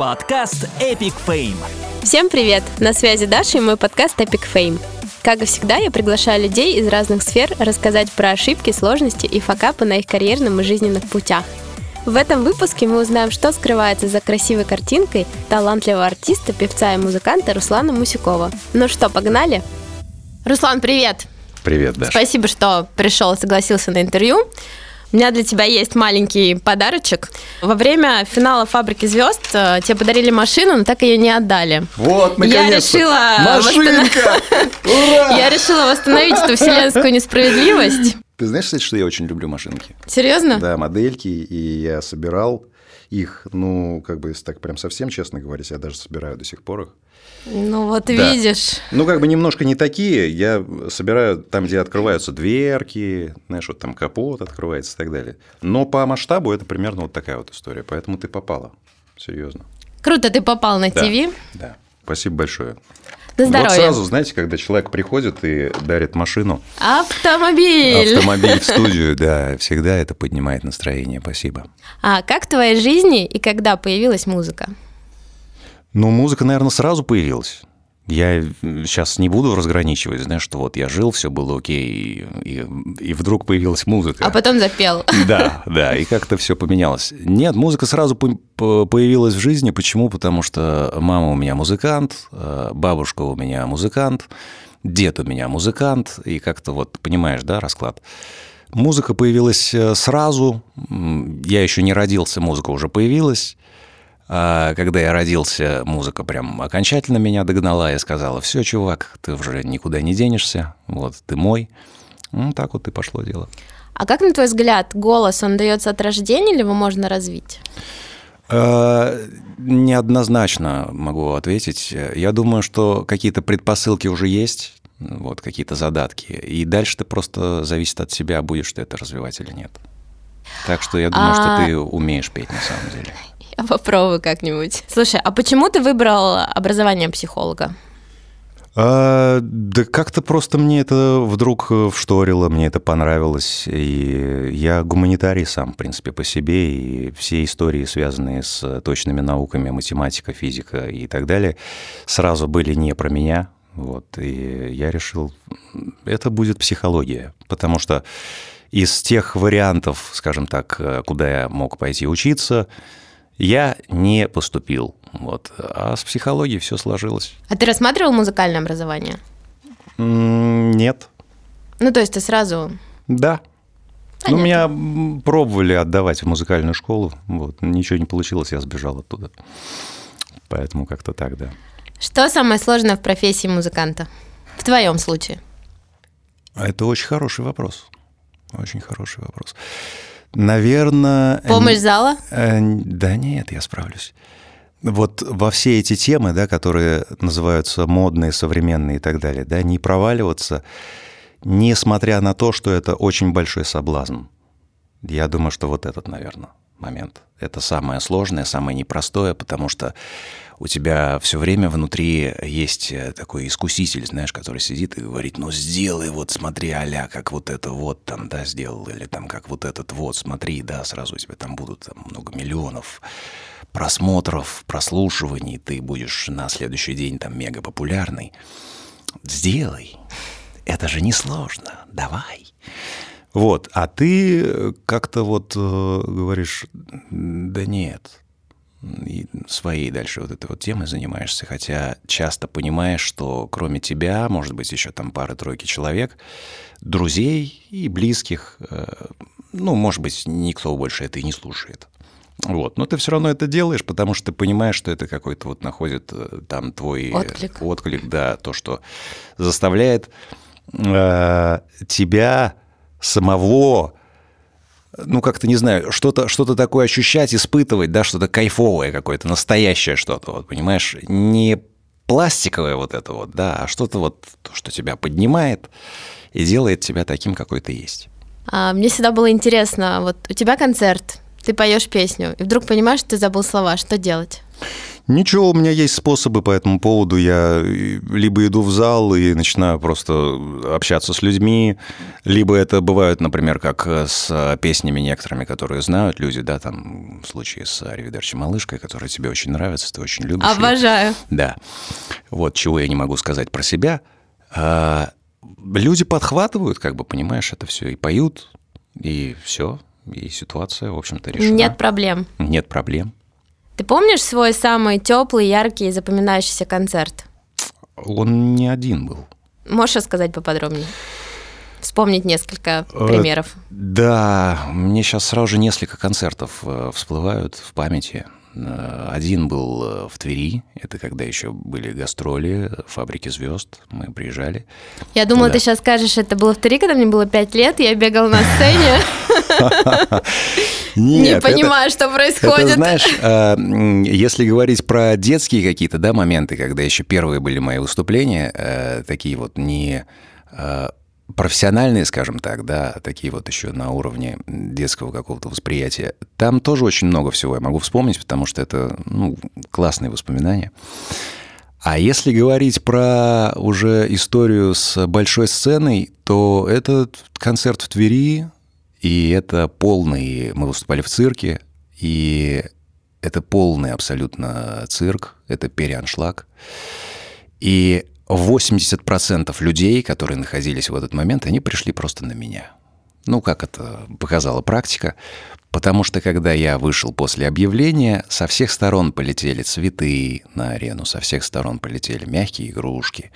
Подкаст Epic Fame. Всем привет! На связи Даша и мой подкаст Epic Fame. Как и всегда, я приглашаю людей из разных сфер рассказать про ошибки, сложности и факапы на их карьерном и жизненных путях. В этом выпуске мы узнаем, что скрывается за красивой картинкой талантливого артиста, певца и музыканта Руслана Мусюкова. Ну что, погнали? Руслан, привет! Привет, Даша. Спасибо, что пришел и согласился на интервью. У меня для тебя есть маленький подарочек. Во время финала «Фабрики звезд» э, тебе подарили машину, но так ее не отдали. Вот, Я наконец-то. решила Машинка! Ура! Я решила восстановить эту вселенскую несправедливость. Ты знаешь, кстати, что я очень люблю машинки? Серьезно? Да, модельки, и я собирал их, ну, как бы, если так прям совсем честно говорить, я даже собираю до сих пор их. Ну вот Да. видишь. Ну, как бы немножко не такие, я собираю там, где открываются дверки, знаешь, вот там капот открывается и так далее. Но по масштабу это примерно вот такая вот история, поэтому ты попала, серьезно. Круто, ты попал на Да. ТВ. Да, спасибо большое. На Вот здоровье. сразу, знаете, когда человек приходит и дарит машину, Автомобиль. автомобиль в студию, да, всегда это поднимает настроение. Спасибо. А как в твоей жизни и когда появилась музыка? Ну, музыка, наверное, сразу появилась. Я сейчас не буду разграничивать, знаешь, что вот я жил, все было окей, и, и вдруг появилась музыка. А потом запел. Да, да, и как-то все поменялось. Нет, музыка сразу по- по- появилась в жизни. Почему? Потому что мама у меня музыкант, э, бабушка у меня музыкант, дед у меня музыкант, и как-то вот, понимаешь, да, расклад. Музыка появилась э, сразу, я еще не родился, музыка уже появилась. А когда я родился, музыка прям окончательно меня догнала и сказала, все, чувак, ты уже никуда не денешься, вот, ты мой. Ну, так вот и пошло дело. А как, на твой взгляд, голос, он дается от рождения или его можно развить? Э, Неоднозначно могу ответить. Я думаю, что какие-то предпосылки уже есть, вот какие-то задатки, и дальше ты просто зависит от себя, будешь ты это развивать или нет. Так что я думаю, А- что ты умеешь петь на самом деле. Попробую как-нибудь. Слушай, а почему ты выбрал образование психолога? А, да как-то просто мне это вдруг э, вшторило, мне это понравилось. И я гуманитарий сам, в принципе, по себе. И все истории, связанные с точными науками, математика, физика и так далее, сразу были не про меня. Вот, и я решил, это будет психология. Потому что из тех вариантов, скажем так, э, куда я мог пойти учиться, я не поступил. Вот. А с психологией все сложилось. А ты рассматривал музыкальное образование? Нет. Ну, то есть ты сразу... Да. Ну, Понятно. меня пробовали отдавать в музыкальную школу. Вот. Ничего не получилось, я сбежал оттуда. Поэтому как-то так, да. Что самое сложное в профессии музыканта? В твоем случае. А Это очень хороший вопрос. Очень хороший вопрос. Наверное... Помощь зала? Э, Да нет, я справлюсь. Вот во все эти темы, да, которые называются модные, современные и так далее, да, не проваливаться, несмотря на то, что это очень большой соблазн. Я думаю, что вот этот, наверное, момент. Это самое сложное, самое непростое, потому что у тебя все время внутри есть э, такой искуситель, знаешь, который сидит и говорит, ну сделай, вот смотри, аля, как вот это вот там, да, сделал, или там как вот этот вот, смотри, да, сразу у тебя там будут там, много миллионов просмотров, прослушиваний, ты будешь на следующий день там мега популярный. Сделай. Это же несложно. Давай. Вот, а ты как-то вот э, говоришь, да нет, и своей дальше вот этой вот темой занимаешься, хотя часто понимаешь, что кроме тебя, может быть, еще там пары-тройки человек, друзей и близких, э, ну, может быть, никто больше это и не слушает. Вот. Но ты все равно это делаешь, потому что ты понимаешь, что это какой-то вот находит э, там твой э, Отклик. отклик, да, то, что заставляет э, тебя самого ну, как-то, не знаю, что-то что такое ощущать, испытывать, да, что-то кайфовое какое-то, настоящее что-то, вот, понимаешь, не пластиковое вот это вот, да, а что-то вот, то, что тебя поднимает и делает тебя таким, какой ты есть. А, мне всегда было интересно, вот у тебя концерт, ты поешь песню, и вдруг понимаешь, что ты забыл слова, что делать? Ничего, у меня есть способы по этому поводу. Я либо иду в зал и начинаю просто общаться с людьми, либо это бывает, например, как с песнями некоторыми, которые знают люди, да, там в случае с Аривидерчи Малышкой, которая тебе очень нравится, ты очень любишь. Обожаю. Ее. Да. Вот чего я не могу сказать про себя. А, люди подхватывают, как бы, понимаешь, это все и поют, и все, и ситуация, в общем-то, решена. Нет проблем. Нет проблем. Ты помнишь свой самый теплый, яркий и запоминающийся концерт? Он не один был. Можешь рассказать поподробнее? Вспомнить несколько э, примеров. Да, мне сейчас сразу же несколько концертов э, всплывают в памяти. Э, один был в Твери, это когда еще были гастроли фабрики звезд, мы приезжали. Я думала, да. ты сейчас скажешь, это было в Твери, когда мне было пять лет, я бегал на сцене. Нет, не понимаю, это, что происходит. Это, знаешь, э, если говорить про детские какие-то да, моменты, когда еще первые были мои выступления, э, такие вот не э, профессиональные, скажем так, да, такие вот еще на уровне детского какого-то восприятия, там тоже очень много всего я могу вспомнить, потому что это ну, классные воспоминания. А если говорить про уже историю с большой сценой, то этот концерт в Твери, и это полный... Мы выступали в цирке, и это полный абсолютно цирк, это переаншлаг. И 80% людей, которые находились в этот момент, они пришли просто на меня. Ну, как это показала практика. Потому что, когда я вышел после объявления, со всех сторон полетели цветы на арену, со всех сторон полетели мягкие игрушки.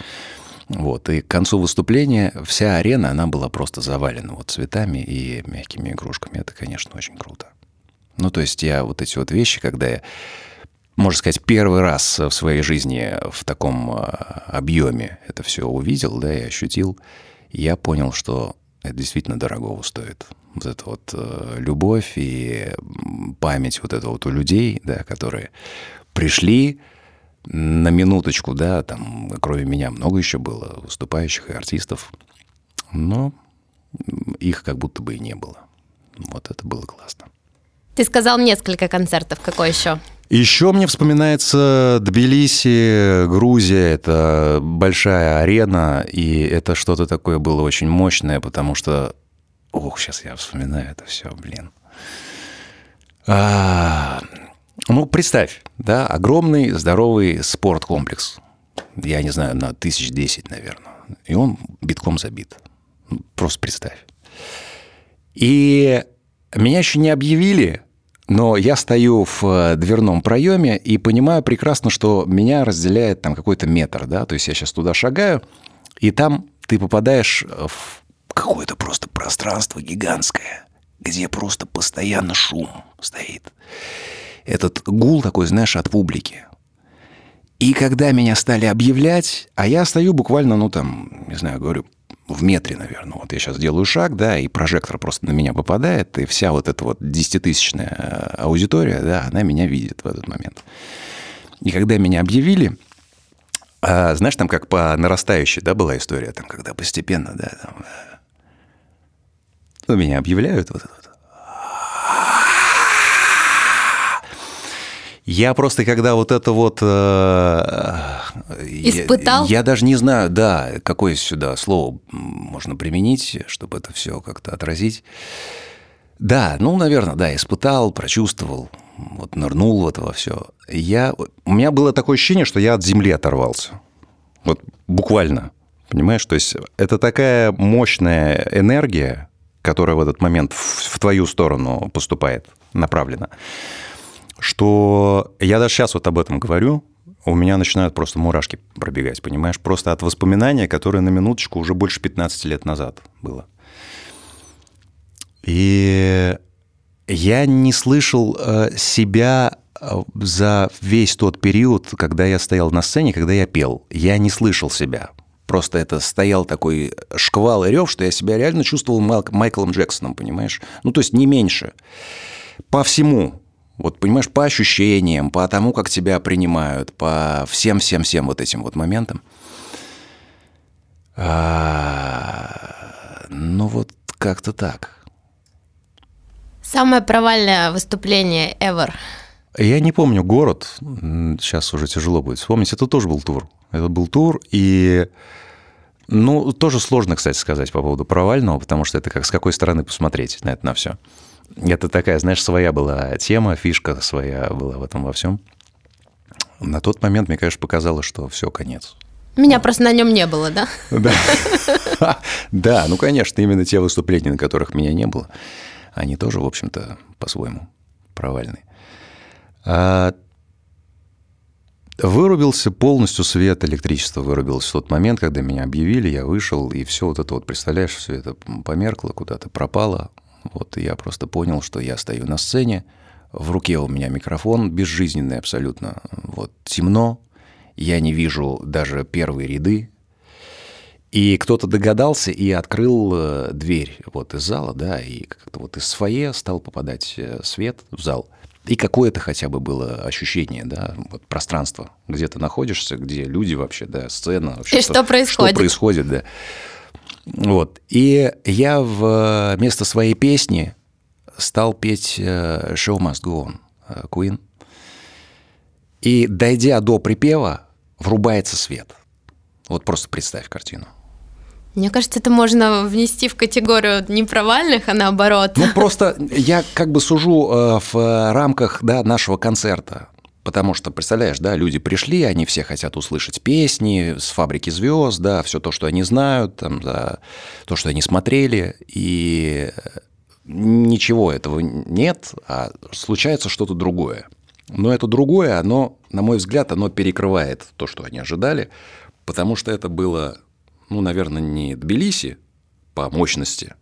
Вот, и к концу выступления вся арена, она была просто завалена вот цветами и мягкими игрушками. Это, конечно, очень круто. Ну, то есть я вот эти вот вещи, когда я, можно сказать, первый раз в своей жизни в таком а, объеме это все увидел, да, и ощутил, я понял, что это действительно дорогого стоит. Вот эта вот э, любовь и память вот это вот у людей, да, которые пришли, на минуточку, да, там, кроме меня много еще было выступающих и артистов, но их как будто бы и не было. Вот это было классно. Ты сказал несколько концертов, какой еще? Еще мне вспоминается Тбилиси, Грузия, это большая арена, и это что-то такое было очень мощное, потому что... Ох, сейчас я вспоминаю это все, блин. А, ну, представь, да, огромный здоровый спорткомплекс. Я не знаю, на тысяч десять, наверное. И он битком забит. Ну, просто представь. И меня еще не объявили, но я стою в э, дверном проеме и понимаю прекрасно, что меня разделяет там какой-то метр, да, то есть я сейчас туда шагаю, и там ты попадаешь в какое-то просто пространство гигантское, где просто постоянно шум стоит этот гул такой, знаешь, от публики. И когда меня стали объявлять, а я стою буквально, ну там, не знаю, говорю, в метре, наверное. Вот я сейчас делаю шаг, да, и прожектор просто на меня попадает, и вся вот эта вот десятитысячная э, аудитория, да, она меня видит в этот момент. И когда меня объявили, а, знаешь, там как по нарастающей, да, была история, там, когда постепенно, да, там, э, ну, меня объявляют, вот это вот, Я просто, когда вот это вот... Э, Испытал? Я, я даже не знаю, да, какое сюда слово можно применить, чтобы это все как-то отразить. Да, ну, наверное, да, испытал, прочувствовал, вот нырнул в это во все. Я, у меня было такое ощущение, что я от земли оторвался. Вот буквально, понимаешь? То есть это такая мощная энергия, которая в этот момент в, в твою сторону поступает, направлена что я даже сейчас вот об этом говорю, у меня начинают просто мурашки пробегать, понимаешь? Просто от воспоминания, которое на минуточку уже больше 15 лет назад было. И я не слышал э, себя э, за весь тот период, когда я стоял на сцене, когда я пел. Я не слышал себя. Просто это стоял такой шквал и рев, что я себя реально чувствовал Майклом Джексоном, понимаешь? Ну, то есть не меньше. По всему. Вот, понимаешь, по ощущениям, по тому, как тебя принимают, по всем-всем-всем вот этим вот моментам. А, ну вот как-то так. Самое провальное выступление ever. Я не помню город, сейчас уже тяжело будет вспомнить, это тоже был тур. Это был тур, и ну, тоже сложно, кстати, сказать по поводу провального, потому что это как с какой стороны посмотреть на это на все. Это такая, знаешь, своя была тема, фишка своя была в этом во всем. На тот момент мне, конечно, показалось, что все, конец. Меня просто на нем не было, да? Да. Да, ну, конечно, именно те выступления, на которых меня не было, они тоже, в общем-то, по-своему провальные. А Вырубился полностью свет, электричество вырубилось в тот момент, когда меня объявили, я вышел, и все вот это вот, представляешь, все это померкло, куда-то пропало. Вот я просто понял, что я стою на сцене, в руке у меня микрофон, безжизненный абсолютно, вот темно, я не вижу даже первые ряды, и кто-то догадался и открыл э, дверь вот из зала, да, и как-то вот из фойе стал попадать э, свет в зал – и какое-то хотя бы было ощущение, да, вот пространство, где ты находишься, где люди вообще, да, сцена. Вообще, и что, что происходит. Что происходит, да. Вот. И я вместо своей песни стал петь э, «Show must go on» э, Queen. И, дойдя до припева, врубается свет. Вот просто представь картину. Мне кажется, это можно внести в категорию не провальных, а наоборот. Ну, просто я как бы сужу э, в рамках да, нашего концерта. Потому что, представляешь, да, люди пришли, они все хотят услышать песни с фабрики звезд, да, все то, что они знают, там, да, то, что они смотрели, и ничего этого нет, а случается что-то другое. Но это другое, оно, на мой взгляд, оно перекрывает то, что они ожидали, потому что это было ну, наверное, не Тбилиси по мощности,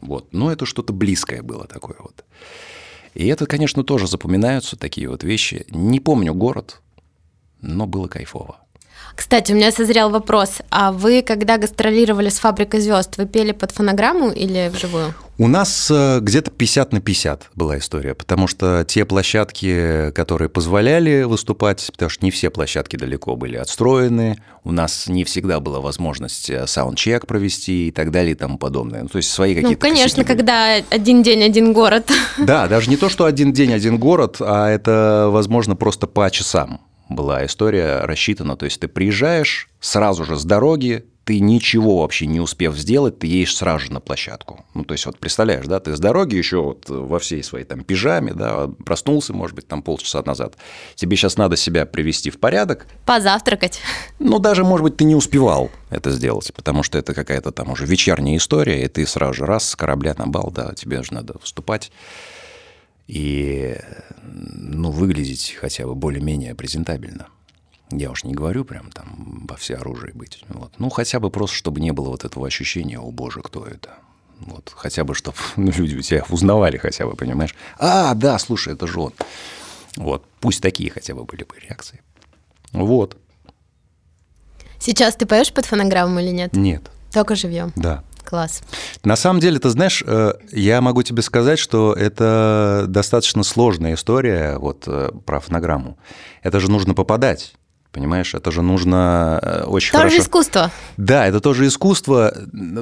вот, но это что-то близкое было такое вот. И это, конечно, тоже запоминаются такие вот вещи. Не помню город, но было кайфово. Кстати, у меня созрел вопрос. А вы, когда гастролировали с «Фабрикой звезд», вы пели под фонограмму или вживую? У нас э, где-то 50 на 50 была история, потому что те площадки, которые позволяли выступать, потому что не все площадки далеко были отстроены, у нас не всегда была возможность э, саундчек провести и так далее и тому подобное. Ну, то есть свои какие-то... Ну, конечно, когда один день, один город. Да, даже не то, что один день, один город, а это, возможно, просто по часам была история рассчитана. То есть ты приезжаешь сразу же с дороги, ты ничего вообще не успев сделать, ты едешь сразу же на площадку. Ну, то есть, вот представляешь, да, ты с дороги еще вот во всей своей там пижаме, да, проснулся, может быть, там полчаса назад. Тебе сейчас надо себя привести в порядок. Позавтракать. Ну, даже, может быть, ты не успевал это сделать, потому что это какая-то там уже вечерняя история, и ты сразу же раз с корабля на бал, да, тебе же надо вступать и ну, выглядеть хотя бы более-менее презентабельно. Я уж не говорю прям там во все оружие быть. Вот. Ну, хотя бы просто, чтобы не было вот этого ощущения, о боже, кто это? Вот, хотя бы, чтобы ну, люди тебя узнавали хотя бы, понимаешь? А, да, слушай, это же он. Вот, пусть такие хотя бы были бы реакции. Вот. Сейчас ты поешь под фонограмму или нет? Нет. Только живьем. Да. Класс. На самом деле, ты знаешь, э, я могу тебе сказать, что это достаточно сложная история вот э, про фонограмму. Это же нужно попадать. Понимаешь, это же нужно э, очень тоже хорошо... Тоже искусство. Да, это тоже искусство.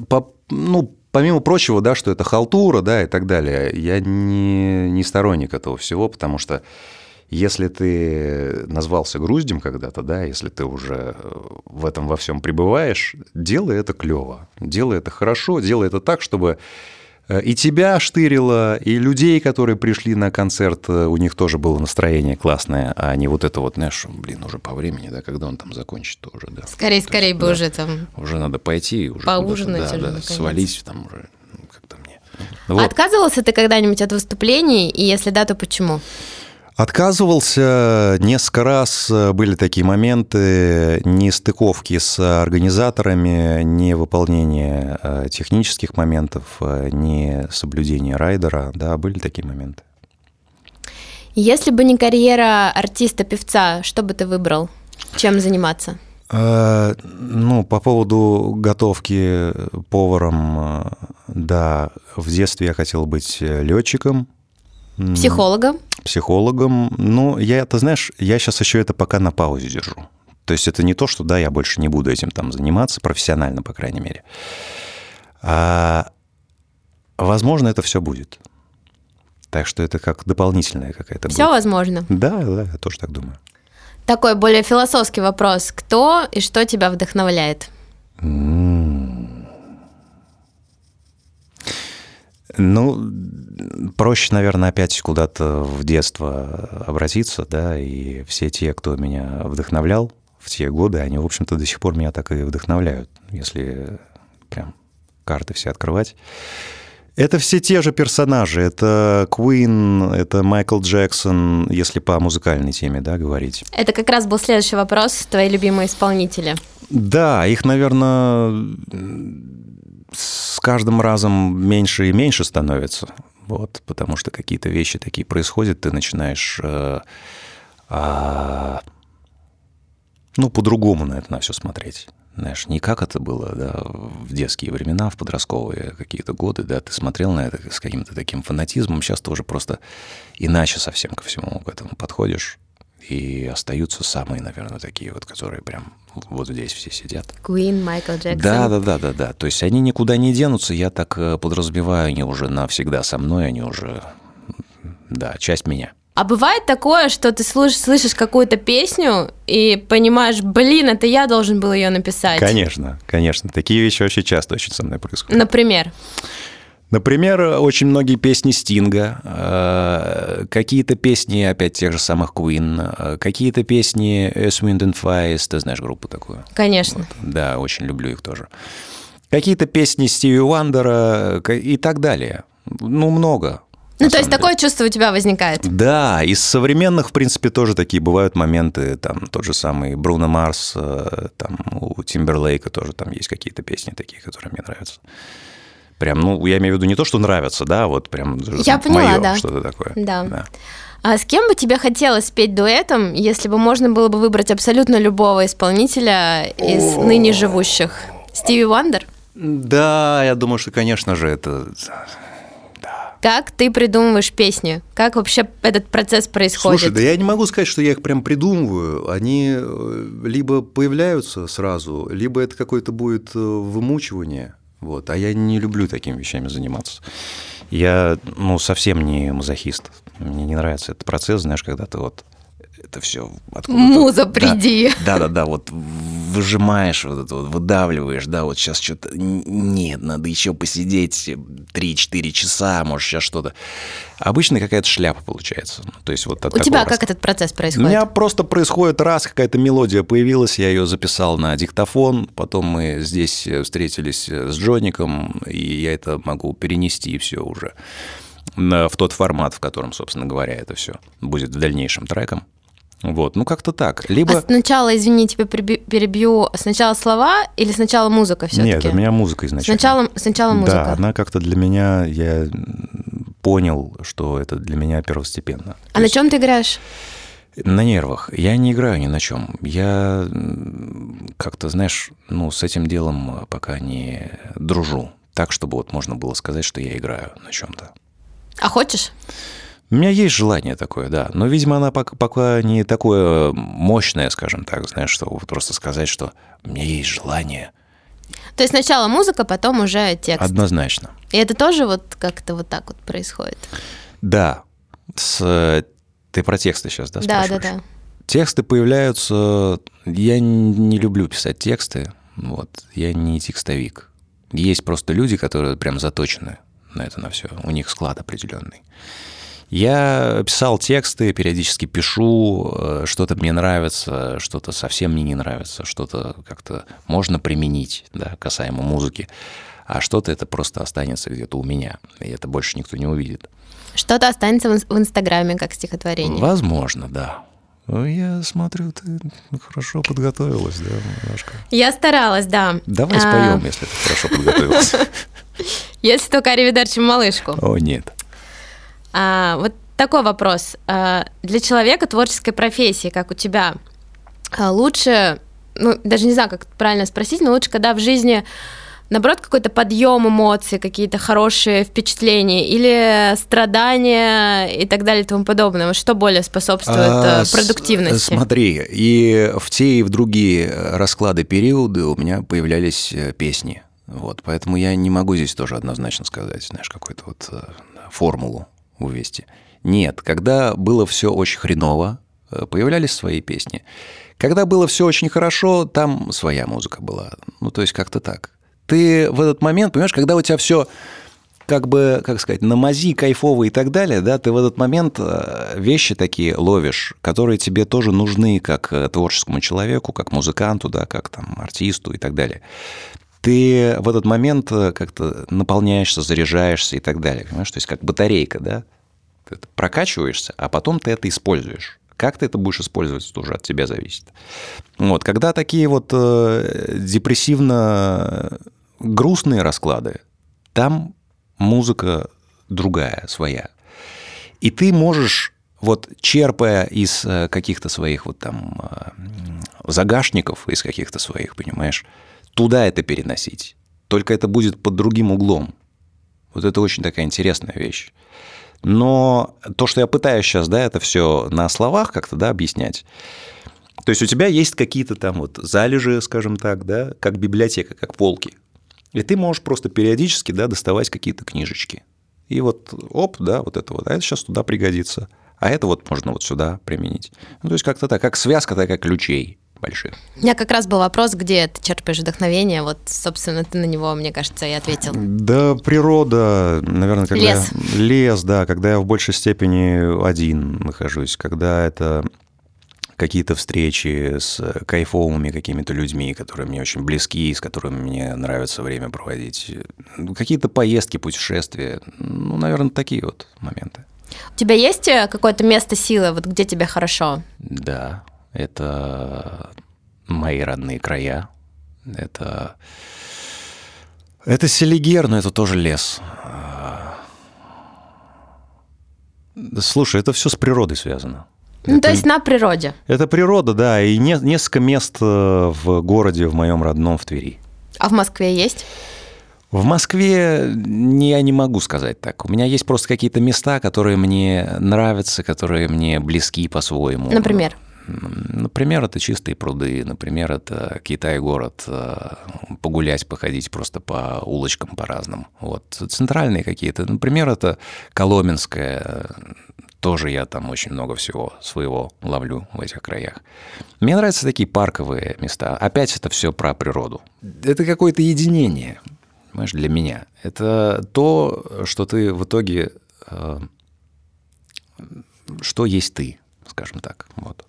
По, ну, помимо прочего, да, что это халтура, да, и так далее. Я не, не сторонник этого всего, потому что если ты назвался груздем когда-то, да, если ты уже э, в этом во всем пребываешь, делай это клево, делай это хорошо, делай это так, чтобы и тебя штырило, и людей, которые пришли на концерт, э, у них тоже было настроение классное, а не вот это вот, знаешь, блин, уже по времени, да, когда он там закончит тоже, да. Скорее, То скорее есть, бы да, уже там... Уже надо пойти, уже поужинать, да, уже, да, свалить там уже ну, как-то мне. Вот. Отказывался ты когда-нибудь от выступлений, и если да, то почему? Отказывался несколько раз, были такие моменты, не стыковки с организаторами, не выполнение э, технических моментов, э, не соблюдение райдера, да, были такие моменты. Если бы не карьера артиста-певца, что бы ты выбрал? Чем заниматься? Э, ну, по поводу готовки поваром, да, в детстве я хотел быть летчиком, Психологом? Психологом. Ну, я, ты знаешь, я сейчас еще это пока на паузе держу. То есть это не то, что, да, я больше не буду этим там заниматься, профессионально, по крайней мере. А, возможно, это все будет. Так что это как дополнительная какая-то... Все возможно. Да, да, я тоже так думаю. Такой более философский вопрос. Кто и что тебя вдохновляет? Ну, проще, наверное, опять куда-то в детство обратиться, да, и все те, кто меня вдохновлял в те годы, они, в общем-то, до сих пор меня так и вдохновляют, если прям карты все открывать. Это все те же персонажи. Это Куин, это Майкл Джексон, если по музыкальной теме, да, говорить. Это как раз был следующий вопрос. Твои любимые исполнители. Да, их, наверное, с каждым разом меньше и меньше становится. Вот, потому что какие-то вещи такие происходят, ты начинаешь э, э, ну, по-другому на это на все смотреть. Знаешь, не как это было да, в детские времена, в подростковые какие-то годы, да, ты смотрел на это с каким-то таким фанатизмом, сейчас ты уже просто иначе совсем ко всему к этому подходишь. И остаются самые, наверное, такие вот, которые прям вот здесь все сидят. Куин, Майкл Джексон. Да, да, да, да, да. То есть они никуда не денутся, я так э, подразумеваю, они уже навсегда со мной, они уже, да, часть меня. А бывает такое, что ты слышишь, слышишь какую-то песню и понимаешь, блин, это я должен был ее написать. Конечно, конечно. Такие вещи очень часто очень со мной происходят. Например? Например, очень многие песни Стинга, э, какие-то песни опять тех же самых Queen, э, какие-то песни Earth, Wind and Fire, ты знаешь группу такую? Конечно. Вот, да, очень люблю их тоже. Какие-то песни Стиви Уандера и так далее. Ну, много. Ну, то есть деле. такое чувство у тебя возникает? Да, из современных, в принципе, тоже такие бывают моменты, там тот же самый Бруно Марс, э, там у Тимберлейка тоже там есть какие-то песни такие, которые мне нравятся. Прям, ну, я имею в виду не то, что нравятся, да, вот прям я поняла, моё, да. что-то такое. Да. да. А с кем бы тебе хотелось спеть дуэтом, если бы можно было бы выбрать абсолютно любого исполнителя из О. ныне живущих? Стиви Вандер? Да, я думаю, что, конечно же, это как ты придумываешь песни? Как вообще этот процесс происходит? Слушай, да я не могу сказать, что я их прям придумываю. Они э, либо появляются сразу, либо это какое-то будет э, вымучивание. Вот. А я не люблю такими вещами заниматься. Я ну, совсем не мазохист. Мне не нравится этот процесс, знаешь, когда ты вот это все откуда Муза, приди. Да, да, да, вот выжимаешь вот это вот, выдавливаешь, да, вот сейчас что-то... Нет, надо еще посидеть 3-4 часа, может, сейчас что-то... Обычно какая-то шляпа получается. Ну, то есть вот У тебя раз... как этот процесс происходит? У меня просто происходит раз, какая-то мелодия появилась, я ее записал на диктофон, потом мы здесь встретились с Джоником, и я это могу перенести и все уже в тот формат, в котором, собственно говоря, это все будет в дальнейшем треком. Вот, ну как-то так. Либо... А сначала, извини, тебя перебью, сначала слова или сначала музыка все-таки? Нет, у меня музыка изначально. Сначала, сначала музыка. Да, она как-то для меня, я понял, что это для меня первостепенно. А То на чем ты играешь? На нервах. Я не играю ни на чем. Я как-то, знаешь, ну, с этим делом пока не дружу. Так, чтобы вот можно было сказать, что я играю на чем-то. А хочешь? У меня есть желание такое, да. Но, видимо, она пока, пока не такое мощное, скажем так, знаешь, что просто сказать, что у меня есть желание. То есть сначала музыка, потом уже текст. Однозначно. И это тоже вот как-то вот так вот происходит? Да. С... Ты про тексты сейчас, да, Да, да, да. Тексты появляются... Я не люблю писать тексты. Вот. Я не текстовик. Есть просто люди, которые прям заточены на это, на все. У них склад определенный. Я писал тексты, периодически пишу, э, что-то мне нравится, что-то совсем мне не нравится, что-то как-то можно применить, да, касаемо музыки, а что-то это просто останется где-то у меня, и это больше никто не увидит. Что-то останется в Инстаграме как стихотворение. Возможно, да. Ну, я смотрю, ты хорошо подготовилась, да, немножко. Я старалась, да. Давай споем, а... если ты хорошо подготовилась. Если только Аривидерчи малышку. О, нет. А, вот такой вопрос. А, для человека творческой профессии, как у тебя, а, лучше, ну, даже не знаю, как правильно спросить, но лучше, когда в жизни наоборот, какой-то подъем эмоций, какие-то хорошие впечатления или страдания и так далее и тому подобное? Что более способствует а, э, продуктивности? Смотри, и в те, и в другие расклады периоды у меня появлялись э, песни. Вот, поэтому я не могу здесь тоже однозначно сказать, знаешь, какую-то вот э, формулу. У Вести. Нет, когда было все очень хреново, э, появлялись свои песни. Когда было все очень хорошо, там своя музыка была. Ну, то есть как-то так. Ты в этот момент, понимаешь, когда у тебя все как бы, как сказать, на мази кайфовые и так далее, да, ты в этот момент э, вещи такие ловишь, которые тебе тоже нужны как э, творческому человеку, как музыканту, да, как там артисту и так далее. Ты в этот момент э, как-то наполняешься, заряжаешься и так далее, понимаешь, то есть как батарейка, да, ты прокачиваешься, а потом ты это используешь. Как ты это будешь использовать, это уже от тебя зависит. Вот, когда такие вот э, депрессивно грустные расклады, там музыка другая, своя. И ты можешь, вот черпая из э, каких-то своих вот там э, загашников, из каких-то своих, понимаешь, туда это переносить. Только это будет под другим углом. Вот это очень такая интересная вещь. Но то, что я пытаюсь сейчас, да, это все на словах как-то, да, объяснять. То есть у тебя есть какие-то там вот залежи, скажем так, да, как библиотека, как полки. И ты можешь просто периодически, да, доставать какие-то книжечки. И вот, оп, да, вот это вот, а это сейчас туда пригодится. А это вот можно вот сюда применить. Ну, то есть как-то так, как связка такая ключей больших. У меня как раз был вопрос, где ты черпаешь вдохновение. Вот, собственно, ты на него, мне кажется, и ответил. Да, природа, наверное, когда... Лес. Лес, да, когда я в большей степени один нахожусь, когда это какие-то встречи с кайфовыми какими-то людьми, которые мне очень близки, с которыми мне нравится время проводить. Какие-то поездки, путешествия. Ну, наверное, такие вот моменты. У тебя есть э, какое-то место силы, вот где тебе хорошо? Да, это мои родные края. Это, это Селигер, но это тоже лес. Слушай, это все с природой связано. Ну, это, то есть на природе. Это природа, да, и не, несколько мест э, в городе, в моем родном, в Твери. А в Москве есть? В Москве не, я не могу сказать так. У меня есть просто какие-то места, которые мне нравятся, которые мне близки по-своему. Например? Например, это чистые пруды, например, это Китай-город, э, погулять, походить просто по улочкам по разным. Вот. Центральные какие-то, например, это Коломенская, тоже я там очень много всего своего ловлю в этих краях. Мне нравятся такие парковые места. Опять это все про природу. Это какое-то единение, понимаешь, для меня. Это то, что ты в итоге... Э, что есть ты, скажем так. Вот.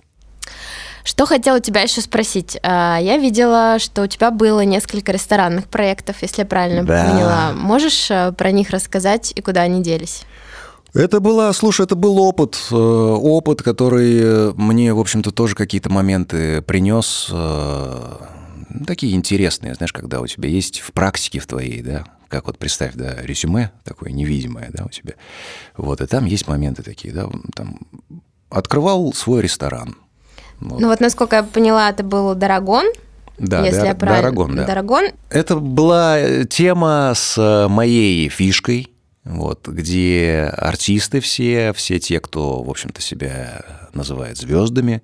Что хотела тебя еще спросить? А, я видела, что у тебя было несколько ресторанных проектов, если я правильно Да. поняла. Можешь э, про них рассказать и куда они делись? Это была, слушай, это был опыт, э, опыт, который э, мне, в общем-то, тоже какие-то моменты принес, такие интересные, знаешь, когда у тебя есть в практике в твоей, да, как вот представь, да, резюме такое невидимое, да, у тебя, вот, и там есть моменты такие, да, там, открывал свой ресторан, вот. Ну вот, насколько я поняла, это был Дорогон, да, если Дар- я правильно... Дарагон, да. Дорогон. Это была э, тема с э, моей фишкой, вот, где артисты все, все те, кто, в общем-то, себя называет звездами,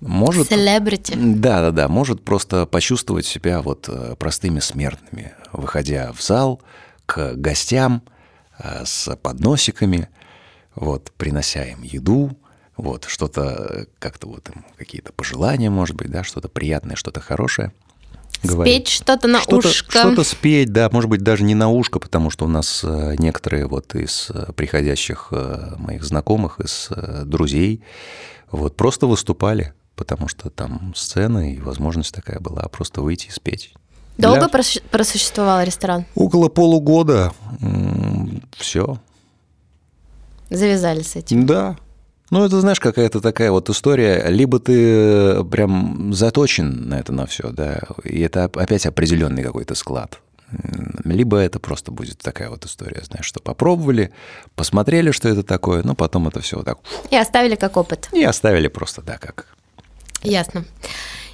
может... Селебрити. Да, да, да, может просто почувствовать себя вот э, простыми смертными, выходя в зал к гостям с подносиками, вот, принося им еду, вот, что-то э, как-то вот какие-то пожелания, может быть, да, что-то приятное, что-то хорошее. говорить. Спеть что-то на Что-то, ушко. что-то спеть, да, может быть, даже не на ушко, потому что у нас э, некоторые вот из э, приходящих моих знакомых, из друзей, вот просто выступали, потому что там сцена и возможность такая была просто выйти и спеть. Долго Для- прос- просуществовал ресторан? Около полугода все. Завязали с этим. Да. Ну, это, знаешь, какая-то такая вот история. Либо ты э, прям заточен на это на все, да, и это оп- опять определенный какой-то склад. Либо это просто будет такая вот история, знаешь, что попробовали, посмотрели, что это такое, но потом это все вот так И оставили как опыт. и оставили просто, да, как. Ясно.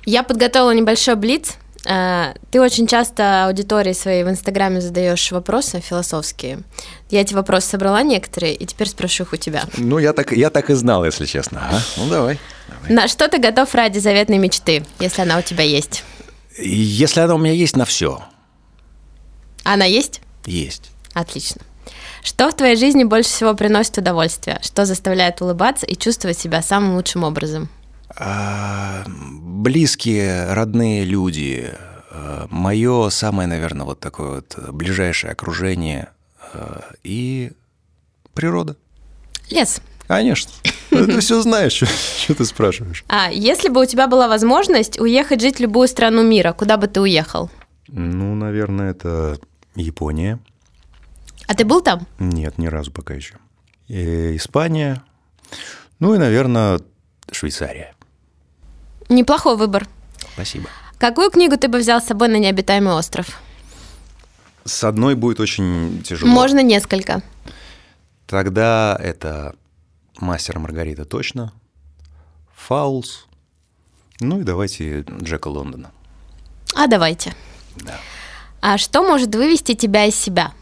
Я подготовила небольшой блиц. Э, Ты очень часто аудитории своей в Инстаграме задаешь вопросы философские. Я эти вопросы собрала некоторые, и теперь спрошу их у тебя. Ну, я так, я так и знал, если честно. Ага. Ну, давай. давай. На что ты готов ради заветной мечты, если она у тебя есть? Если она у меня есть на все, Она есть? есть. Отлично. Что в твоей жизни больше всего приносит удовольствие? Что заставляет улыбаться и чувствовать себя самым лучшим образом? А, близкие, родные люди. А, Мое самое, наверное, вот такое вот ближайшее окружение а, и природа. Лес. Конечно. Ну, Ты все знаешь, что- ты спрашиваешь. А если бы у тебя была возможность уехать жить в любую страну мира, куда бы ты уехал? Ну, наверное, это Япония. А ты был там? Нет, ни разу пока еще. Э, Испания. Ну и, наверное, Швейцария. Неплохой выбор. Спасибо. Какую книгу ты бы взял с собой на необитаемый остров? С одной будет очень тяжело. Можно несколько. Тогда это Мастер Маргарита точно. Фаулс. Ну и давайте Джека Лондона. А давайте. Да. А что может вывести тебя из себя?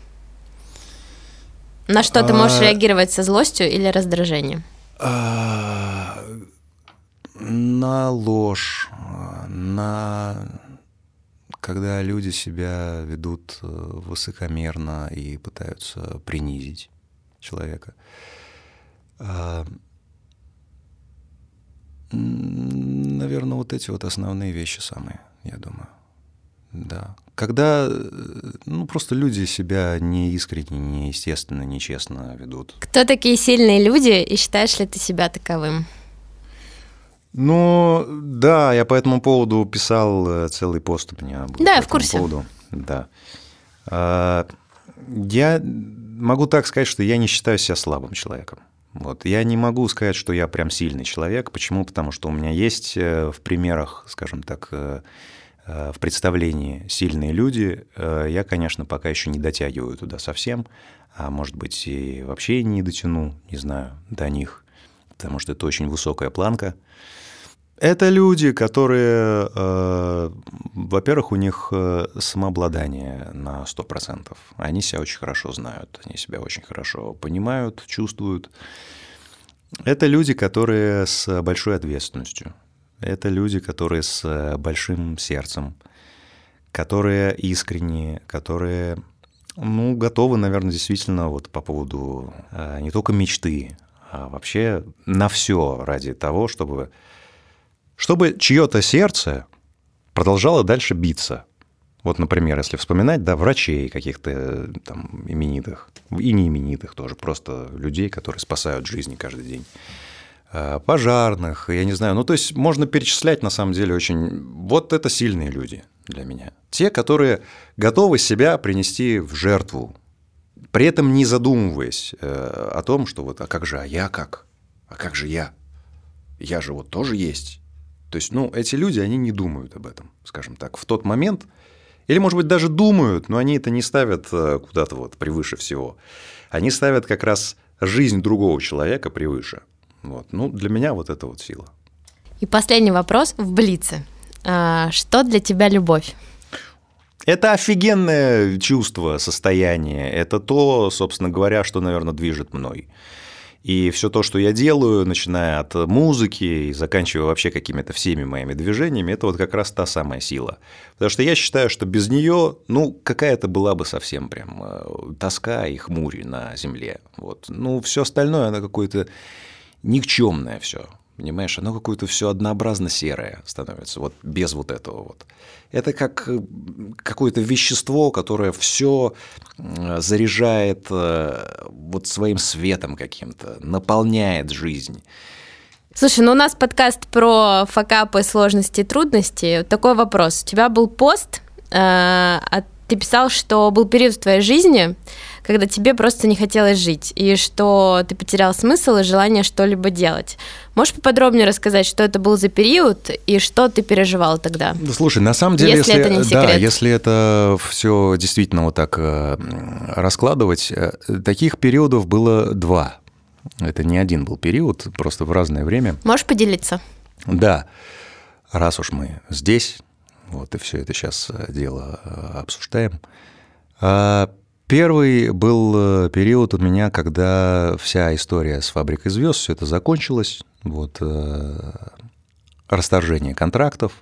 На что ты можешь А. реагировать со злостью или раздражением? А, На ложь, на когда люди себя ведут э, высокомерно и пытаются принизить человека. А, Наверное, вот эти вот основные вещи самые, я думаю. Да. Когда, э, ну, просто люди себя неискренне, неестественно, нечестно ведут. Кто такие сильные люди и считаешь ли ты себя таковым? Ну, да, я по этому поводу писал э, целый пост у меня. был Да, я по в курсе. Поводу. Да. А, Я могу так сказать, что я не считаю себя слабым человеком. Вот. Я не могу сказать, что я прям сильный человек. Почему? Потому что у меня есть э, в примерах, скажем так, э, в представлении сильные люди. Я, конечно, пока еще не дотягиваю туда совсем, а может быть и вообще не дотяну, не знаю, до них, потому что это очень высокая планка. Это люди, которые, э, во-первых, у них э, самообладание на 100%. Они себя очень хорошо знают, они себя очень хорошо понимают, чувствуют. Это люди, которые с большой ответственностью. Это люди, которые с большим сердцем, которые искренние, которые ну, готовы, наверное, действительно вот по поводу э, не только мечты, а вообще на все ради того, чтобы чтобы чье-то сердце продолжало дальше биться. Вот, например, если вспоминать, да, врачей каких-то э, там именитых, и не именитых тоже, просто людей, которые спасают жизни каждый день, Э, пожарных, я не знаю, ну, то есть можно перечислять, на самом деле, очень... Вот это сильные люди для меня. Те, которые готовы себя принести в жертву, при этом не задумываясь э, о том, что вот, а как же, а я как? А как же я? Я же вот тоже есть. То есть, ну, эти люди, они не думают об этом, скажем так, в тот момент. Или, может быть, даже думают, но они это не ставят э, куда-то вот превыше всего. Они ставят как раз жизнь другого человека превыше. Вот. Ну, для меня вот это вот сила. И последний вопрос в Блице. А, Что для тебя любовь? Это офигенное чувство, состояние. Это то, собственно говоря, что, наверное, движет мной. И все то, что я делаю, начиная от музыки и заканчивая вообще какими-то всеми моими движениями, это вот как раз та самая сила. Потому что я считаю, что без нее, ну, какая-то была бы совсем прям э, тоска и хмурь на земле. Вот. Ну, все остальное, оно какое-то никчемное все. Понимаешь, оно какое-то все однообразно серое становится, вот без вот этого вот. Это как э, какое-то вещество, которое все заряжает э, вот своим светом каким-то, наполняет жизнь. Слушай, ну у нас подкаст про факапы, сложности трудности. Такой вопрос. У тебя был пост, э, а ты писал, что был период в твоей жизни, когда тебе просто не хотелось жить, и что ты потерял смысл и желание что-либо делать. Можешь поподробнее рассказать, что это был за период и что ты переживал тогда? Да, слушай, на самом деле, Если это не да, если это все действительно вот так э, раскладывать, э, таких периодов было два. Это не один был период, просто в разное время. Можешь поделиться? Да, раз уж мы здесь, вот и все это сейчас дело э, обсуждаем. А Первый был э, период у меня, когда вся история с фабрикой звезд, все это закончилось, вот э, расторжение контрактов,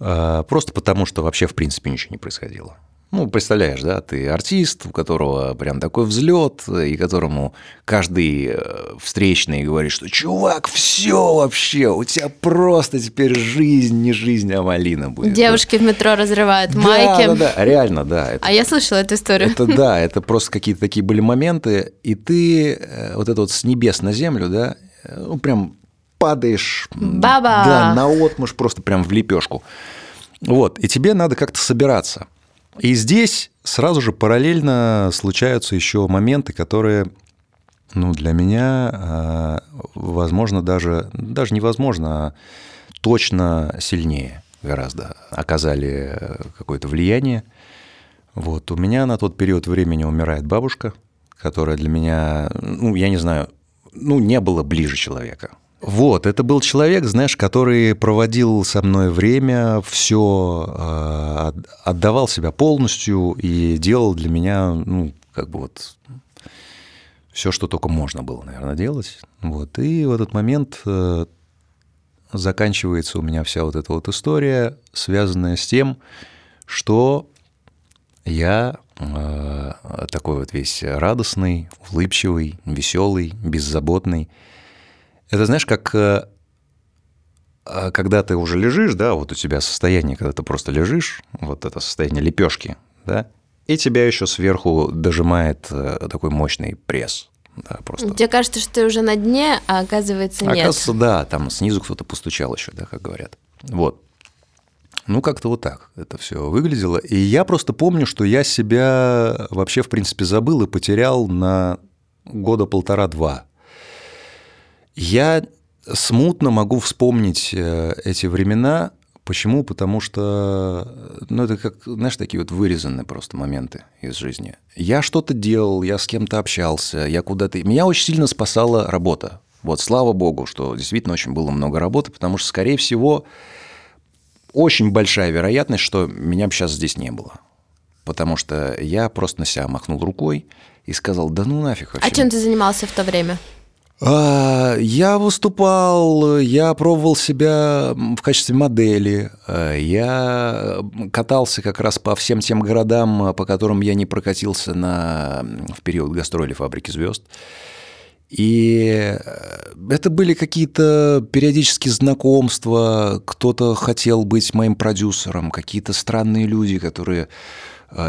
э, просто потому что вообще в принципе ничего не происходило. Ну, представляешь, да, ты артист, у которого прям такой взлет, и которому каждый э, встречный говорит, что чувак, все вообще, у тебя просто теперь жизнь, не жизнь, а малина будет. Девушки да. в метро разрывают майки. Да, да, да, реально, да. Это, а я слышала эту историю. Это да, это просто какие-то такие были моменты, и ты э, вот это вот с небес на землю, да, э, ну, прям падаешь. Баба! Да, на отмышь просто прям в лепешку. Вот, и тебе надо как-то собираться. И здесь сразу же параллельно случаются еще моменты, которые, ну, для меня, а, возможно, даже, даже невозможно, а точно сильнее гораздо оказали какое-то влияние. Вот. У меня на тот период времени умирает бабушка, которая для меня, ну, я не знаю, ну, не было ближе человека. Вот, это был человек, знаешь, который проводил со мной время, все а, отдавал себя полностью и делал для меня, ну, как бы вот все, что только можно было, наверное, делать. Вот, и в этот момент э, заканчивается у меня вся вот эта вот история, связанная с тем, что я э, такой вот весь радостный, улыбчивый, веселый, беззаботный, это знаешь, как э, а, когда ты уже лежишь, да, вот у тебя состояние, когда ты просто лежишь, вот это состояние лепешки, да, и тебя еще сверху дожимает э, такой мощный пресс. Да, просто. Тебе кажется, что ты уже на дне, а оказывается нет. Оказывается, да, там снизу кто-то постучал еще, да, как говорят. Вот. Ну, как-то вот так это все выглядело. И я просто помню, что я себя вообще, в принципе, забыл и потерял на года полтора-два. Я смутно могу вспомнить э, эти времена. Почему? Потому что, ну, это как, знаешь, такие вот вырезанные просто моменты из жизни. Я что-то делал, я с кем-то общался, я куда-то... Меня очень сильно спасала работа. Вот, слава богу, что действительно очень было много работы, потому что, скорее всего, очень большая вероятность, что меня бы сейчас здесь не было. Потому что я просто на себя махнул рукой и сказал, да ну нафиг вообще. А чем ты занимался в то время? А, я выступал, я пробовал себя в качестве модели, а, я катался как раз по всем тем городам, по которым я не прокатился на, в период гастроли «Фабрики звезд». И э, это были какие-то периодические знакомства, кто-то хотел быть моим продюсером, какие-то странные люди, которые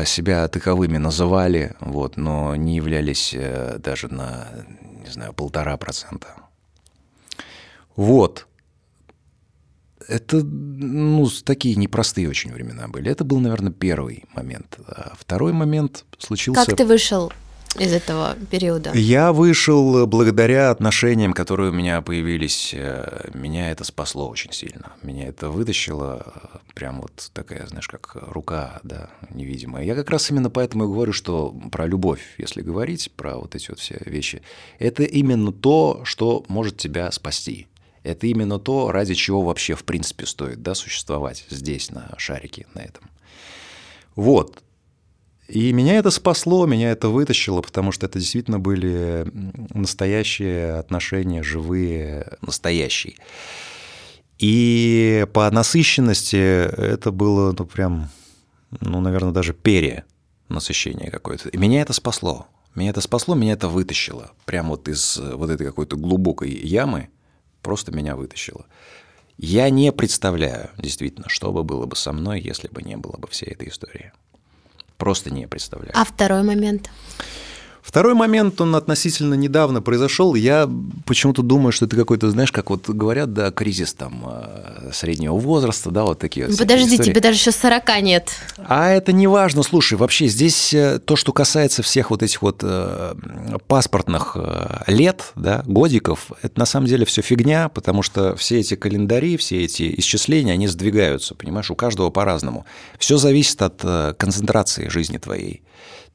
себя таковыми называли, вот, но не являлись э, даже на не знаю, полтора процента. Вот. Это, ну, такие непростые очень времена были. Это был, наверное, первый момент. А второй момент случился... Как ты вышел из этого периода? Я вышел благодаря отношениям, которые у меня появились. Э, меня это спасло очень сильно. Меня это вытащило, э, прям вот такая, знаешь, как рука, да, невидимая. Я как раз именно поэтому и говорю, что про любовь, если говорить, про вот эти вот все вещи, это именно то, что может тебя спасти. Это именно то, ради чего вообще в принципе стоит да, существовать здесь, на шарике, на этом. Вот, и меня это спасло, меня это вытащило, потому что это действительно были настоящие отношения, живые, настоящие. И по насыщенности это было, ну, прям, ну, наверное, даже пере насыщение какое-то. И меня это спасло. Меня это спасло, меня это вытащило. Прям вот из вот этой какой-то глубокой ямы просто меня вытащило. Я не представляю, действительно, что бы было бы со мной, если бы не было бы всей этой истории. Просто не представляю. А второй момент? Второй момент, он относительно недавно произошел. Я почему-то думаю, что это какой-то, знаешь, как вот говорят, да, кризис там э, среднего возраста, да, вот такие вот Подожди, тебе даже еще 40 нет. А это не важно. Слушай, вообще здесь э, то, что касается всех вот этих вот э, паспортных лет, да, годиков, это на самом деле все фигня, потому что все эти календари, все эти исчисления, они сдвигаются, понимаешь, у каждого по-разному. Все зависит от концентрации жизни твоей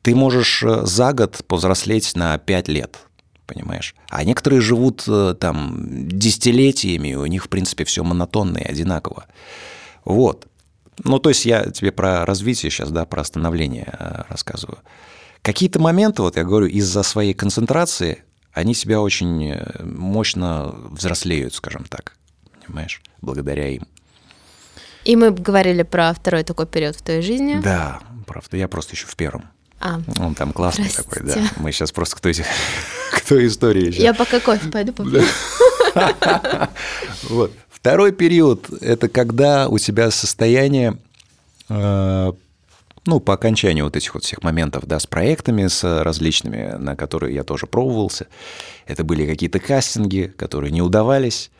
ты можешь э, за год повзрослеть на 5 лет, понимаешь? А некоторые живут э, там десятилетиями, и у них, в принципе, все монотонно и одинаково. Вот. Ну, то есть я тебе про развитие сейчас, да, про становление э, рассказываю. Какие-то моменты, вот я говорю, из-за своей концентрации, они себя очень мощно взрослеют, скажем так, понимаешь, благодаря им. И мы говорили про второй такой период в твоей жизни. Да, правда. Я просто еще в первом. А, Он там классный такой, да. Мы сейчас просто к той, к той истории еще. я пока кофе пойду попью. Вот. Второй период – это когда у тебя состояние, э, ну, по окончанию вот этих вот всех моментов, да, с проектами, с различными, на которые я тоже пробовался. Это были какие-то кастинги, которые не удавались.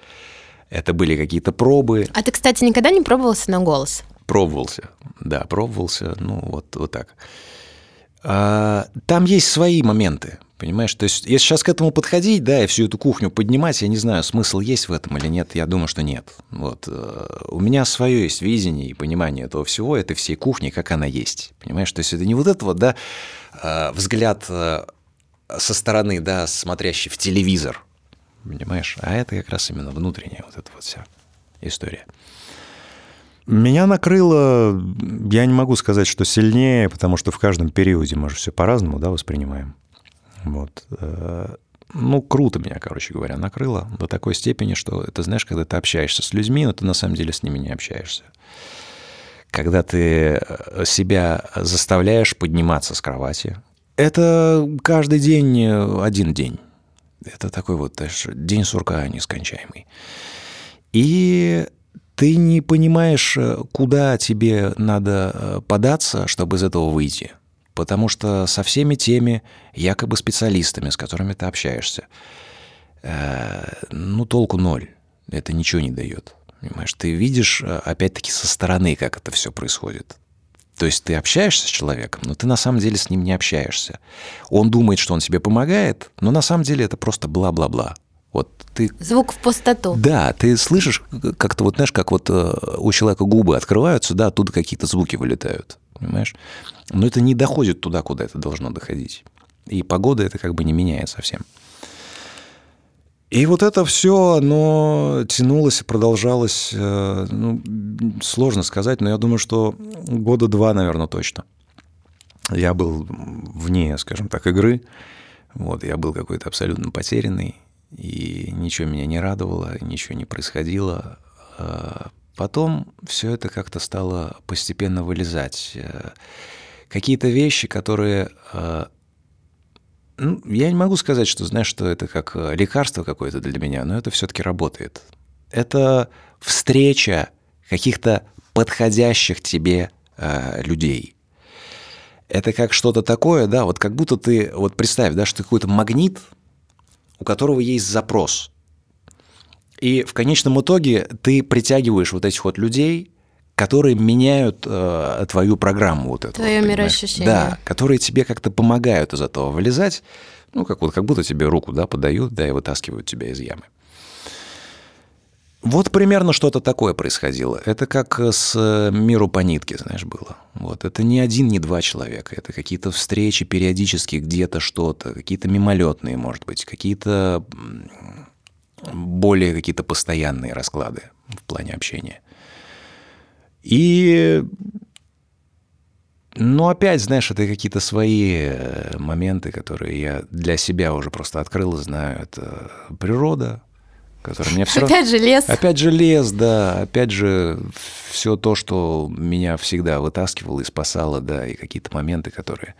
Это были какие-то пробы. А ты, кстати, никогда не пробовался на голос? Пробовался, да, пробовался, ну, вот, вот так. А, там есть свои моменты, понимаешь? То есть, если сейчас к этому подходить, да, и всю эту кухню поднимать, я не знаю, смысл есть в этом или нет, я думаю, что нет. Вот. э, У меня свое есть видение и понимание этого всего, этой всей кухни, как она есть, понимаешь? То есть, это не вот это вот, да, э, взгляд э, со стороны, да, смотрящий в телевизор, понимаешь? А это как раз именно внутренняя вот эта вот вся история. Меня накрыло, я не могу сказать, что сильнее, потому что в каждом периоде мы же все по-разному да, воспринимаем. Вот. э, Ну, круто меня, короче говоря, накрыло до такой степени, что это, знаешь, когда ты общаешься с людьми, но ты на самом деле с ними не общаешься. Когда ты э, себя заставляешь подниматься с кровати. Это каждый день э, один день. Это такой вот знаешь, день сурка нескончаемый. И ты не понимаешь, э, куда тебе надо э, податься, чтобы из этого выйти. Потому что со всеми теми якобы специалистами, с которыми ты общаешься, э, ну, толку ноль. Это ничего не дает. Понимаешь, ты видишь, э, опять-таки, со стороны, как это все происходит. То есть ты общаешься с человеком, но ты на самом деле с ним не общаешься. Он думает, что он тебе помогает, но на самом деле это просто бла-бла-бла. Вот ты Звук в пустоту. да, ты слышишь, как-то вот, знаешь, как вот э, у человека губы открываются, да, оттуда какие-то звуки вылетают, понимаешь? Но это не доходит туда, куда это должно доходить. И погода это как бы не меняет совсем. И вот это все, оно тянулось и продолжалось, э, ну, сложно сказать, но я думаю, что года два, наверное, точно. Я был вне, скажем так, игры. Вот, я был какой-то абсолютно потерянный, и ничего меня не радовало, ничего не происходило. А Потом все это как-то стало постепенно вылезать. Э, Какие-то вещи, которые... э, ну, я не могу сказать, что, знаешь, что это как э, лекарство какое-то для меня, но это все-таки работает. Это встреча каких-то подходящих тебе людей. Это как что-то такое, да, вот как будто ты, вот представь, да, что ты какой-то магнит, у которого есть запрос. И в конечном итоге ты притягиваешь вот этих вот людей, которые меняют э, твою программу вот эту. Твоё вот, мироощущение. Да, которые тебе как-то помогают из этого вылезать, ну, как, вот, как будто тебе руку да, подают, да, и вытаскивают тебя из ямы. Вот примерно что-то такое происходило. Это как с э, миру по нитке, знаешь, было. Вот это не один, не два человека. Это какие-то встречи периодически где-то что-то, какие-то мимолетные, может быть, какие-то более какие-то постоянные расклады в плане общения. И ну, опять, знаешь, это какие-то свои э, моменты, которые я для себя уже просто открыл знаю. Это природа, которая меня все. Опять же лес. Опять же лес, да, опять же все то, что меня всегда вытаскивало и спасало, да, и какие-то моменты, которые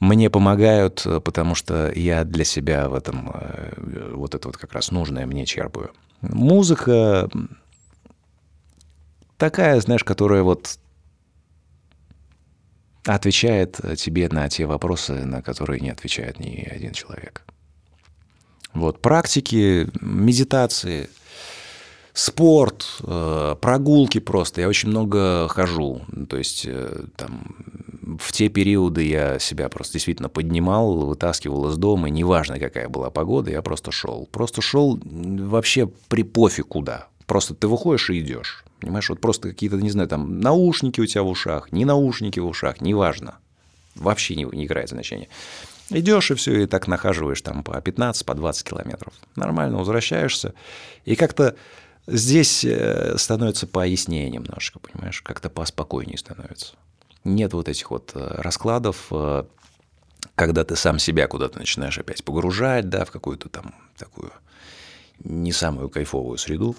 мне помогают, э, потому что я для себя в этом э, вот это вот как раз нужное мне черпаю. Музыка такая, знаешь, которая вот отвечает тебе на те вопросы, на которые не отвечает ни один человек. Вот, практики, медитации, спорт, э, прогулки просто. Я очень много хожу. То есть э, там в те периоды я себя просто действительно поднимал, вытаскивал из дома, и неважно, какая была погода, я просто шел. Просто шел вообще при пофиг куда. Просто ты выходишь и идешь. Понимаешь, вот просто какие-то, не знаю, там наушники у тебя в ушах, не наушники в ушах, неважно. Вообще не, не играет значения. Идешь и все, и так нахаживаешь там по 15, по 20 километров. Нормально возвращаешься. И как-то здесь э, становится пояснее немножко, понимаешь, как-то поспокойнее становится. Нет вот этих вот э, раскладов, э, когда ты сам себя куда-то начинаешь опять погружать, да, в какую-то там такую не самую кайфовую среду.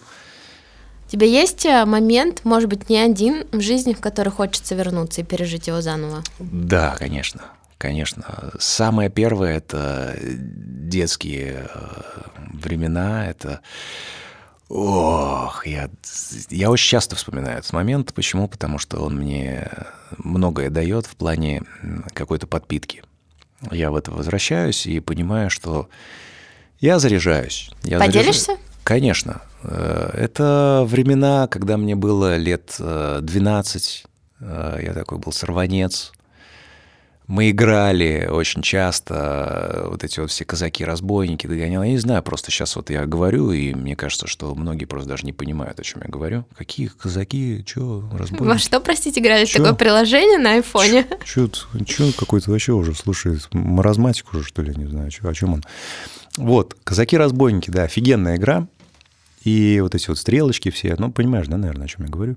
тебя есть момент, может быть, не один в жизни, в который хочется вернуться и пережить его заново? Да, конечно. Конечно. Самое первое – это детские э, времена, это Ох, я, я очень часто вспоминаю этот момент. Почему? Потому что он мне многое дает в плане какой-то подпитки. Я в это возвращаюсь и понимаю, что я заряжаюсь. Я Поделишься? Заряжаюсь. Конечно. Э, это времена, когда мне было лет 12. Э, я такой был сорванец. Мы играли очень часто, вот эти вот все казаки-разбойники догонял. Я не знаю, просто сейчас вот я говорю, и мне кажется, что многие просто даже не понимают, о чем я говорю. Какие казаки, что, разбойники? Во что, простите, играли? Чё? Такое приложение на айфоне? Чё, чё какой-то вообще уже слушает? Маразматик уже, что ли, не знаю, чё, о чем он. Вот, казаки-разбойники, да, офигенная игра. И вот эти вот стрелочки все, ну, понимаешь, да, наверное, о чем я говорю?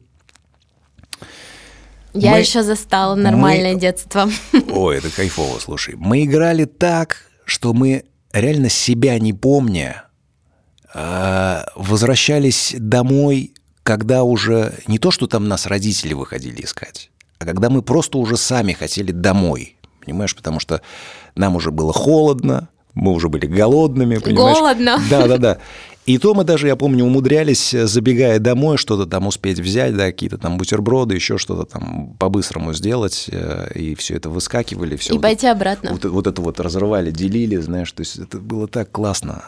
Я мы... еще застала нормальное мы... детство. Ой, это кайфово, слушай. Мы играли так, что мы реально себя не помня, а, возвращались домой, когда уже не то, что там нас родители выходили искать, а когда мы просто уже сами хотели домой. Понимаешь, потому что нам уже было холодно, мы уже были голодными, понимаешь? Голодно. Да, да, да. И то мы даже, я помню, умудрялись, э, забегая домой, что-то там успеть взять, да, какие-то там бутерброды, еще что-то там по-быстрому сделать, э, и все это выскакивали. Все и вот пойти это, обратно. Вот, вот это вот разрывали, делили, знаешь, то есть это было так классно.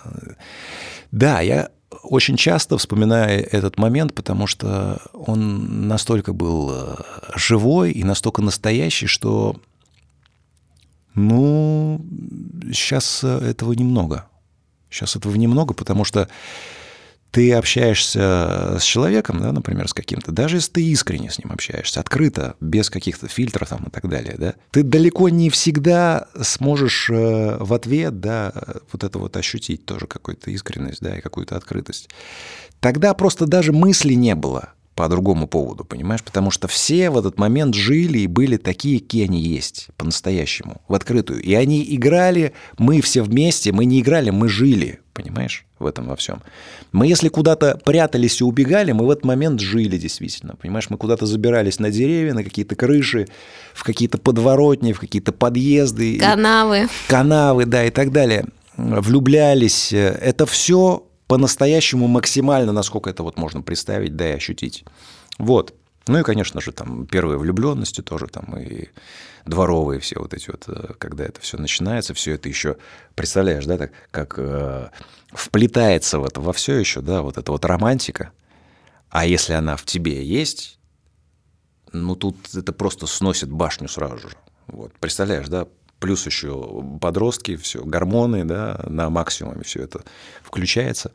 Да, я очень часто вспоминаю этот момент, потому что он настолько был э, живой и настолько настоящий, что, ну, сейчас этого немного. Сейчас этого немного, потому что ты общаешься с человеком, да, например, с каким-то, даже если ты искренне с ним общаешься, открыто, без каких-то фильтров там и так далее, да, ты далеко не всегда сможешь э, в ответ, да, вот это вот ощутить тоже какую-то искренность, да, и какую-то открытость. Тогда просто даже мысли не было по другому поводу, понимаешь? Потому что все в этот момент жили и были такие, какие они есть, по-настоящему, в открытую. И они играли, мы все вместе, мы не играли, мы жили, понимаешь, в этом во всем. Мы если куда-то прятались и убегали, мы в этот момент жили действительно, понимаешь? Мы куда-то забирались на деревья, на какие-то крыши, в какие-то подворотни, в какие-то подъезды. Канавы. Канавы, да, и так далее. Влюблялись. Это все по-настоящему максимально, насколько это вот можно представить, да и ощутить. Вот. Ну и, конечно же, там первые влюбленности тоже там и дворовые все вот эти вот, э, когда это все начинается, все это еще, представляешь, да, так, как э, вплетается в это во все еще, да, вот эта вот романтика. А если она в тебе есть, ну тут это просто сносит башню сразу же. Вот, представляешь, да, плюс еще подростки, все, гормоны, да, на максимуме все это включается.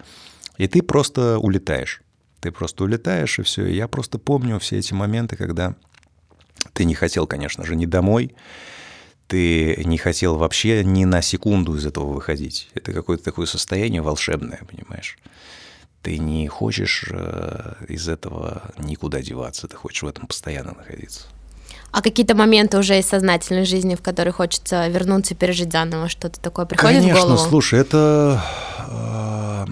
И ты просто улетаешь. Ты просто улетаешь, и все. И я просто помню все эти моменты, когда ты не хотел, конечно же, ни домой, ты не хотел вообще ни на секунду из этого выходить. Это какое-то такое состояние волшебное, понимаешь? Ты не хочешь э, из этого никуда деваться, ты хочешь в этом постоянно находиться. А какие-то моменты уже из сознательной жизни, в которые хочется вернуться и пережить заново, что-то такое приходит Конечно, в голову? Конечно, слушай, это э,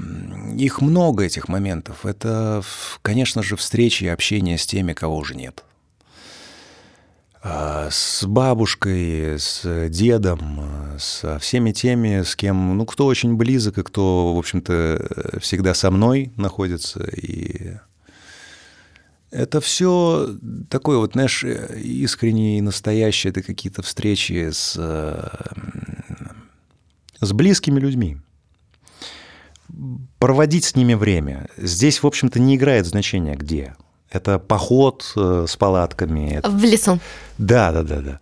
их много этих моментов. Это, конечно же, встречи и общение с теми, кого уже нет. А, с бабушкой, с дедом, со всеми теми, с кем, ну, кто очень близок и кто, в общем-то, всегда со мной находится и это все такое вот, знаешь, искреннее и настоящее, это какие-то встречи с, с близкими людьми. Проводить с ними время. Здесь, в общем-то, не играет значения где. Это поход э, с палатками. В лесу. Да, да, да, да.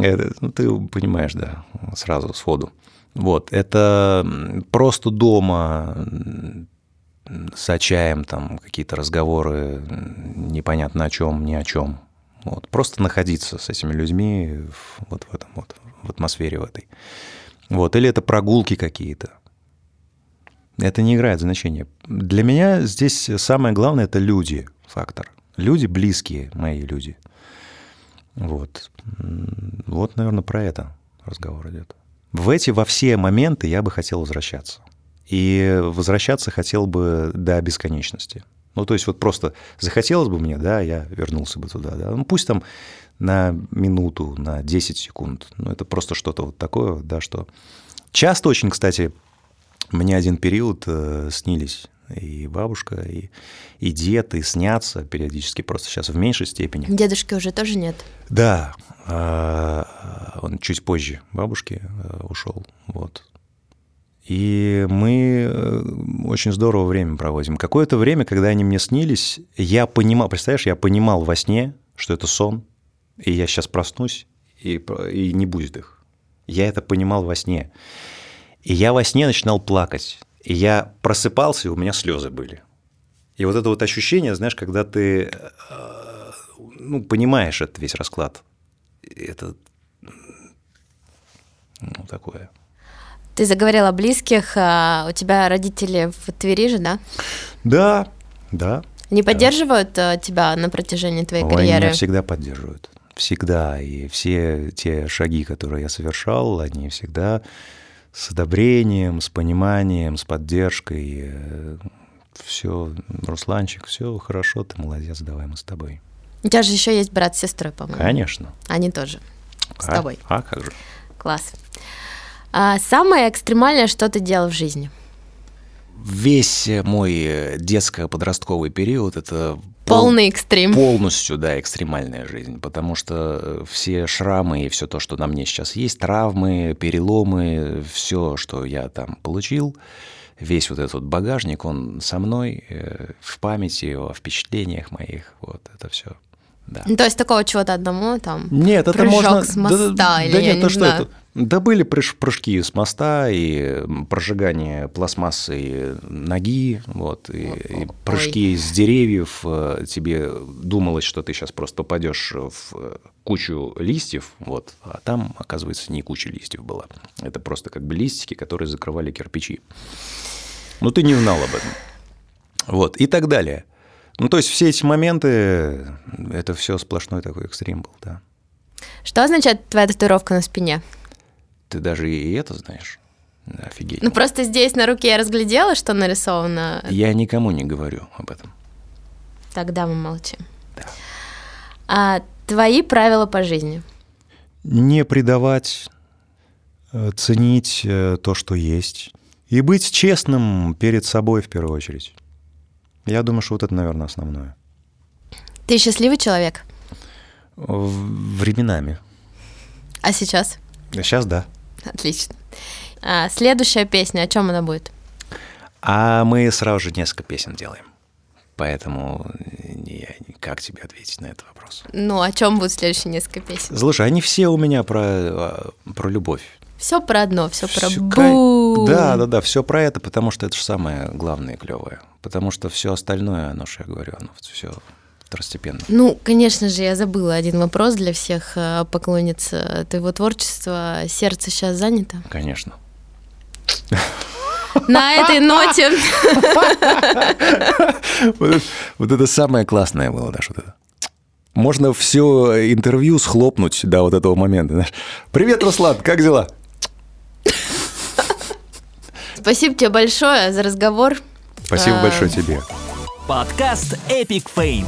Это, ну, ты понимаешь, да, сразу сходу. Вот, это просто дома с чаем, там какие-то разговоры непонятно о чем, ни о чем. Вот. Просто находиться с этими людьми вот в этом вот, в атмосфере в этой. Вот. Или это прогулки какие-то. Это не играет значения. Для меня здесь самое главное – это люди, фактор. Люди близкие, мои люди. Вот. Вот, наверное, про это разговор идет. В эти, во все моменты я бы хотел возвращаться. И возвращаться хотел бы до бесконечности. Ну, то есть вот просто захотелось бы мне, да, я вернулся бы туда, да. Ну, пусть там на минуту, на 10 секунд. Ну, это просто что-то вот такое, да, что... Часто очень, кстати, мне один период э, снились и бабушка, и, и дед, и снятся периодически, просто сейчас в меньшей степени. Дедушки уже тоже нет? Да, э, он чуть позже бабушки э, ушел, вот. И мы э, очень здорово время проводим. Какое-то время, когда они мне снились, я понимал, представляешь, я понимал во сне, что это сон, и я сейчас проснусь, и, и не будет их. Я это понимал во сне. И я во сне начинал плакать. И я просыпался, и у меня слезы были. И вот это вот ощущение, знаешь, когда ты э, ну, понимаешь этот весь расклад, это ну, такое. Ты заговорил о близких, а у тебя родители в Твери же, да? Да, да. Они да. поддерживают э, тебя на протяжении твоей Ой, карьеры? Они меня всегда поддерживают. Всегда. И все те шаги, которые я совершал, они всегда с одобрением, с пониманием, с поддержкой. Все, Русланчик, все хорошо, ты молодец, давай мы с тобой. У тебя же еще есть брат с сестрой, по-моему. Конечно. Они тоже. С а, тобой. А как же? Класс. А самое экстремальное, что ты делал в жизни? Весь мой детско-подростковый период это полный экстрим. Полностью, да, экстремальная жизнь, потому что все шрамы и все то, что на мне сейчас есть, травмы, переломы, все, что я там получил, весь вот этот вот багажник, он со мной э, в памяти, о впечатлениях моих, вот это все. Да. Ну, то есть такого чего-то одному там? Нет, это можно. с моста да, или да я нет, не то знаю. что это? Да были прыжки с моста и прожигание пластмассы ноги, вот, и, и прыжки с деревьев. Э, тебе думалось, что ты сейчас просто попадешь в кучу листьев, вот, а там, оказывается, не куча листьев была. Это просто как бы листики, которые закрывали кирпичи. Но ты не знал об этом. Вот, и так далее. Ну, то есть все эти моменты, это все сплошной такой экстрим был, да. Что означает твоя татуировка на спине? Ты даже и это знаешь. Офигеть. Ну, просто здесь на руке я разглядела, что нарисовано. Я никому не говорю об этом. Тогда мы молчим. Да. А твои правила по жизни? Не предавать, э, ценить э, то, что есть, и быть честным перед собой в первую очередь. Я думаю, что вот это, наверное, основное. Ты счастливый человек? Временами. А сейчас? Сейчас да. Отлично. А, следующая песня, о чем она будет? А мы сразу же несколько песен делаем. Поэтому я, как тебе ответить на этот вопрос? Ну, о чем будут следующие несколько песен? Слушай, они все у меня про, а, про любовь. Все про одно, все про Всё бу. Да, да, да, все про это, потому что это же самое главное и клевое. Потому что все остальное, оно же, я говорю, оно все второстепенно. Ну, конечно же, я забыла один вопрос для всех э, поклонниц э, твоего творчества. Сердце сейчас занято? Конечно. На этой ноте Вот это, вот это самое классное было, да, что-то. Можно все интервью схлопнуть до вот этого момента. знаешь. Привет, Руслан, как дела? спасибо тебе большое за разговор. Спасибо А, большое тебе. Подкаст Epic Fame.